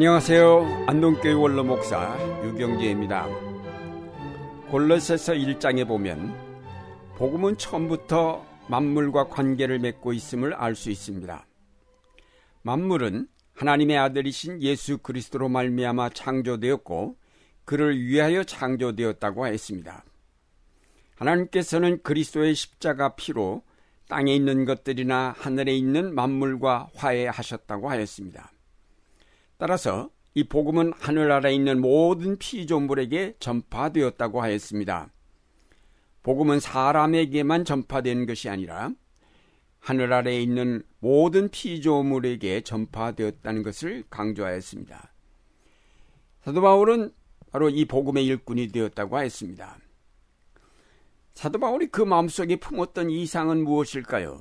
안녕하세요. 안동교회 원로 목사 유경재입니다. 골로새서 1장에 보면 복음은 처음부터 만물과 관계를 맺고 있음을 알 수 있습니다. 만물은 하나님의 아들이신 예수 그리스도로 말미암아 창조되었고 그를 위하여 창조되었다고 했습니다. 하나님께서는 그리스도의 십자가 피로 땅에 있는 것들이나 하늘에 있는 만물과 화해하셨다고 하였습니다. 따라서 이 복음은 하늘 아래 있는 모든 피조물에게 전파되었다고 하였습니다. 복음은 사람에게만 전파된 것이 아니라 하늘 아래에 있는 모든 피조물에게 전파되었다는 것을 강조하였습니다. 사도 바울은 바로 이 복음의 일꾼이 되었다고 하였습니다. 사도 바울이 그 마음속에 품었던 이상은 무엇일까요?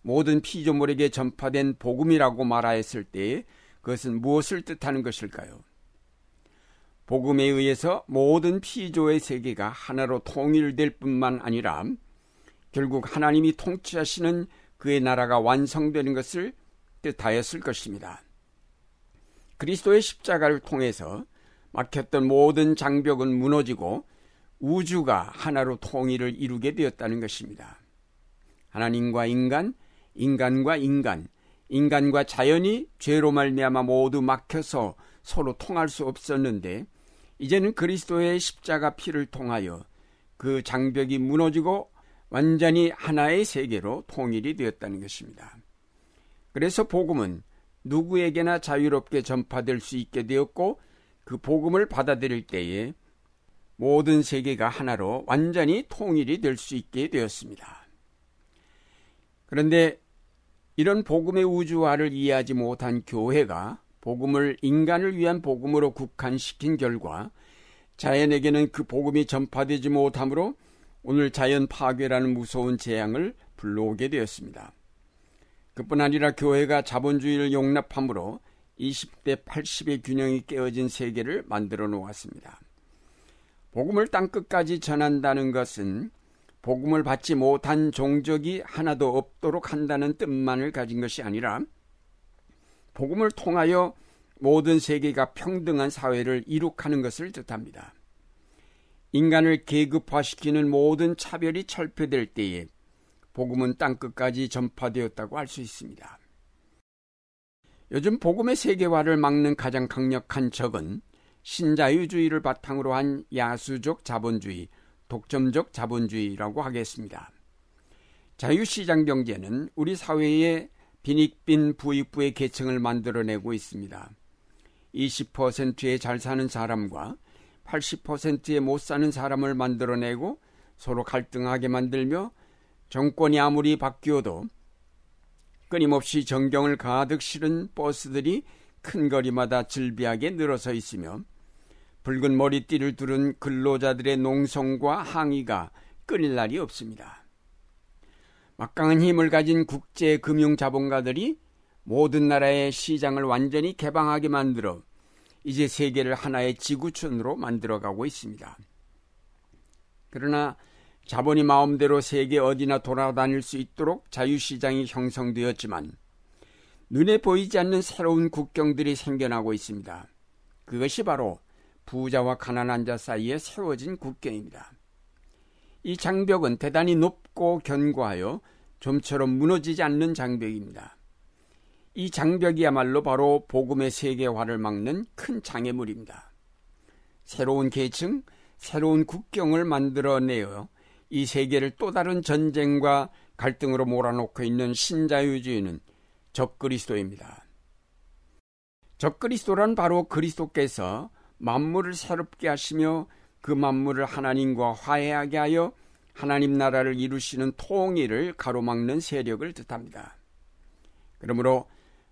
모든 피조물에게 전파된 복음이라고 말하였을 때에 그것은 무엇을 뜻하는 것일까요? 복음에 의해서 모든 피조의 세계가 하나로 통일될 뿐만 아니라 결국 하나님이 통치하시는 그의 나라가 완성되는 것을 뜻하였을 것입니다. 그리스도의 십자가를 통해서 막혔던 모든 장벽은 무너지고 우주가 하나로 통일을 이루게 되었다는 것입니다. 하나님과 인간, 인간과 인간, 인간과 자연이 죄로 말미암아 모두 막혀서 서로 통할 수 없었는데 이제는 그리스도의 십자가 피를 통하여 그 장벽이 무너지고 완전히 하나의 세계로 통일이 되었다는 것입니다. 그래서 복음은 누구에게나 자유롭게 전파될 수 있게 되었고 그 복음을 받아들일 때에 모든 세계가 하나로 완전히 통일이 될 수 있게 되었습니다. 그런데 이런 복음의 우주화를 이해하지 못한 교회가 복음을 인간을 위한 복음으로 국한시킨 결과 자연에게는 그 복음이 전파되지 못하므로 오늘 자연 파괴라는 무서운 재앙을 불러오게 되었습니다. 그뿐 아니라 교회가 자본주의를 용납함으로 20대 80의 균형이 깨어진 세계를 만들어 놓았습니다. 복음을 땅끝까지 전한다는 것은 복음을 받지 못한 종족이 하나도 없도록 한다는 뜻만을 가진 것이 아니라 복음을 통하여 모든 세계가 평등한 사회를 이룩하는 것을 뜻합니다. 인간을 계급화시키는 모든 차별이 철폐될 때에 복음은 땅끝까지 전파되었다고 할 수 있습니다. 요즘 복음의 세계화를 막는 가장 강력한 적은 신자유주의를 바탕으로 한 야수적 자본주의, 독점적 자본주의라고 하겠습니다. 자유시장 경제는 우리 사회에 빈익빈 부익부의 계층을 만들어내고 있습니다. 20%의 잘 사는 사람과 80%의 못 사는 사람을 만들어내고 서로 갈등하게 만들며 정권이 아무리 바뀌어도 끊임없이 정경을 가득 실은 버스들이 큰 거리마다 질비하게 늘어서 있으며 붉은 머리띠를 두른 근로자들의 농성과 항의가 끊일 날이 없습니다. 막강한 힘을 가진 국제 금융 자본가들이 모든 나라의 시장을 완전히 개방하게 만들어 이제 세계를 하나의 지구촌으로 만들어가고 있습니다. 그러나 자본이 마음대로 세계 어디나 돌아다닐 수 있도록 자유시장이 형성되었지만 눈에 보이지 않는 새로운 국경들이 생겨나고 있습니다. 그것이 바로 부자와 가난한 자 사이에 세워진 국경입니다. 이 장벽은 대단히 높고 견고하여 좀처럼 무너지지 않는 장벽입니다. 이 장벽이야말로 바로 복음의 세계화를 막는 큰 장애물입니다. 새로운 계층, 새로운 국경을 만들어내어 이 세계를 또 다른 전쟁과 갈등으로 몰아놓고 있는 신자유주의는 적그리스도입니다. 적그리스도란 바로 그리스도께서 만물을 새롭게 하시며 그 만물을 하나님과 화해하게 하여 하나님 나라를 이루시는 통일을 가로막는 세력을 뜻합니다. 그러므로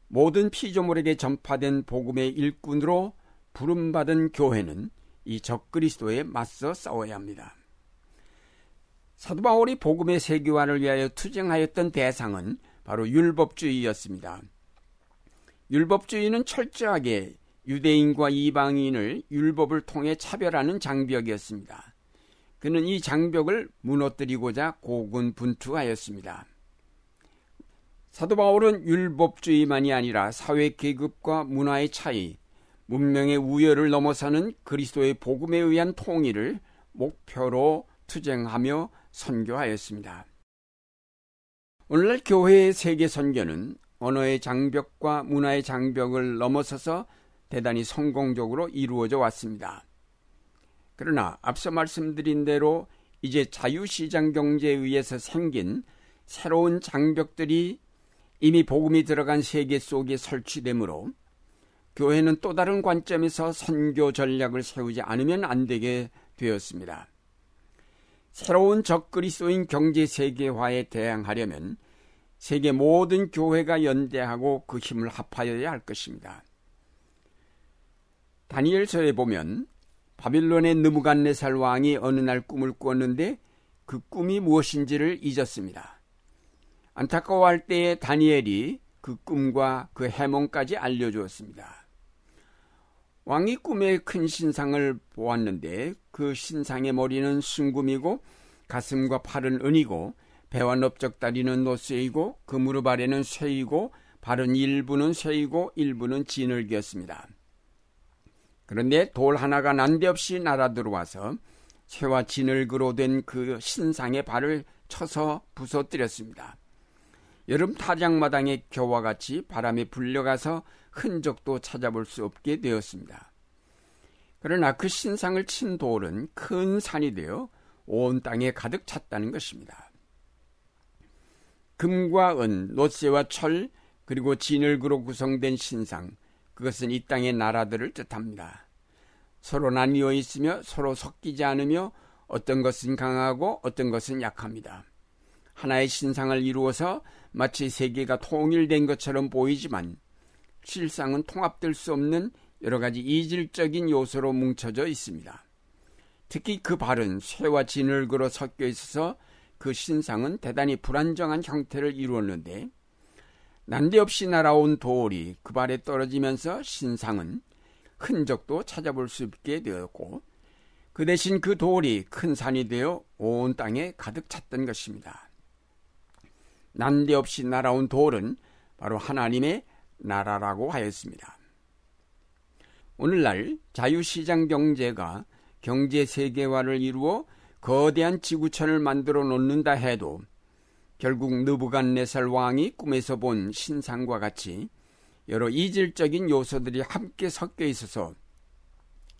모든 피조물에게 전파된 복음의 일꾼으로 부름받은 교회는 이 적그리스도에 맞서 싸워야 합니다. 사도 바울이 복음의 세계화를 위하여 투쟁하였던 대상은 바로 율법주의였습니다. 율법주의는 철저하게 유대인과 이방인을 율법을 통해 차별하는 장벽이었습니다. 그는 이 장벽을 무너뜨리고자 고군분투하였습니다. 사도 바울은 율법주의만이 아니라 사회 계급과 문화의 차이, 문명의 우열을 넘어서는 그리스도의 복음에 의한 통일을 목표로 투쟁하며 선교하였습니다. 오늘날 교회의 세계 선교는 언어의 장벽과 문화의 장벽을 넘어서서 대단히 성공적으로 이루어져 왔습니다. 그러나 앞서 말씀드린 대로 이제 자유시장 경제에 의해서 생긴 새로운 장벽들이 이미 복음이 들어간 세계 속에 설치되므로 교회는 또 다른 관점에서 선교 전략을 세우지 않으면 안 되게 되었습니다. 새로운 적그리스도인 경제 세계화에 대항하려면 세계 모든 교회가 연대하고 그 힘을 합하여야 할 것입니다. 다니엘서에 보면 바빌론의 느부갓네살 왕이 어느 날 꿈을 꾸었는데 그 꿈이 무엇인지를 잊었습니다. 안타까워할 때에 다니엘이 그 꿈과 그 해몽까지 알려주었습니다. 왕이 꿈에 큰 신상을 보았는데 그 신상의 머리는 순금이고 가슴과 팔은 은이고 배와 넓적 다리는 노쇠이고 그 무릎 아래는 쇠이고 발은 일부는 쇠이고 일부는 진흙이었습니다. 그런데 돌 하나가 난데없이 날아 들어와서 쇠와 진흙으로 된 그 신상의 발을 쳐서 부서뜨렸습니다. 여름 타작마당의 겨와 같이 바람에 불려가서 흔적도 찾아볼 수 없게 되었습니다. 그러나 그 신상을 친 돌은 큰 산이 되어 온 땅에 가득 찼다는 것입니다. 금과 은, 노쇠와 철, 그리고 진흙으로 구성된 신상, 그것은 이 땅의 나라들을 뜻합니다. 서로 나뉘어 있으며 서로 섞이지 않으며 어떤 것은 강하고 어떤 것은 약합니다. 하나의 신상을 이루어서 마치 세계가 통일된 것처럼 보이지만 실상은 통합될 수 없는 여러 가지 이질적인 요소로 뭉쳐져 있습니다. 특히 그 발은 쇠와 진흙으로 섞여 있어서 그 신상은 대단히 불안정한 형태를 이루었는데 난데없이 날아온 돌이 그 발에 떨어지면서 신상은 흔적도 찾아볼 수 있게 되었고 그 대신 그 돌이 큰 산이 되어 온 땅에 가득 찼던 것입니다. 난데없이 날아온 돌은 바로 하나님의 나라라고 하였습니다. 오늘날 자유시장 경제가 경제 세계화를 이루어 거대한 지구촌을 만들어 놓는다 해도 결국 느부갓네살 왕이 꿈에서 본 신상과 같이 여러 이질적인 요소들이 함께 섞여 있어서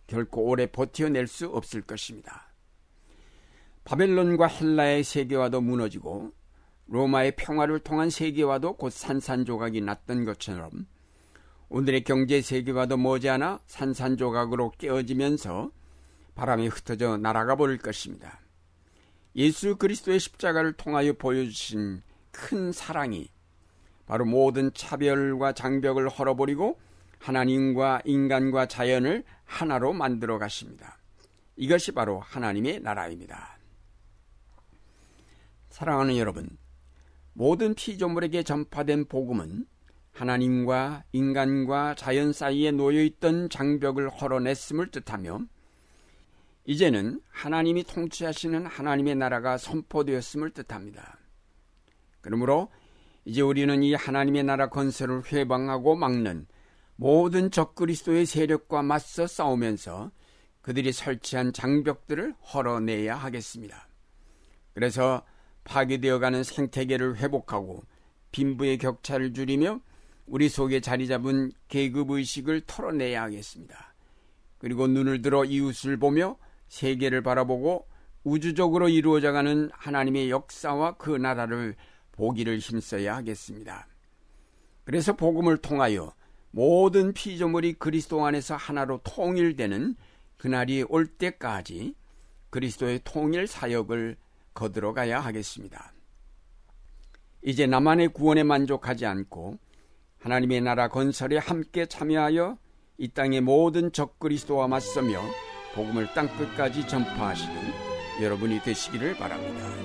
결코 오래 버텨낼 수 없을 것입니다. 바벨론과 헬라의 세계화도 무너지고 로마의 평화를 통한 세계화도 곧 산산조각이 났던 것처럼 오늘의 경제 세계화도 머지않아 산산조각으로 깨어지면서 바람에 흩어져 날아가 버릴 것입니다. 예수 그리스도의 십자가를 통하여 보여주신 큰 사랑이 바로 모든 차별과 장벽을 헐어버리고 하나님과 인간과 자연을 하나로 만들어 가십니다. 이것이 바로 하나님의 나라입니다. 사랑하는 여러분, 모든 피조물에게 전파된 복음은 하나님과 인간과 자연 사이에 놓여 있던 장벽을 헐어냈음을 뜻하며 이제는 하나님이 통치하시는 하나님의 나라가 선포되었음을 뜻합니다. 그러므로 이제 우리는 이 하나님의 나라 건설을 회방하고 막는 모든 적그리스도의 세력과 맞서 싸우면서 그들이 설치한 장벽들을 헐어내야 하겠습니다. 그래서 파괴되어가는 생태계를 회복하고 빈부의 격차를 줄이며 우리 속에 자리 잡은 계급 의식을 털어내야 하겠습니다. 그리고 눈을 들어 이웃을 보며 세계를 바라보고 우주적으로 이루어져가는 하나님의 역사와 그 나라를 보기를 힘써야 하겠습니다. 그래서 복음을 통하여 모든 피조물이 그리스도 안에서 하나로 통일되는 그날이 올 때까지 그리스도의 통일 사역을 거들어 가야 하겠습니다. 이제 나만의 구원에 만족하지 않고 하나님의 나라 건설에 함께 참여하여 이 땅의 모든 적그리스도와 맞서며 복음을 땅끝까지 전파하시는 여러분이 되시기를 바랍니다.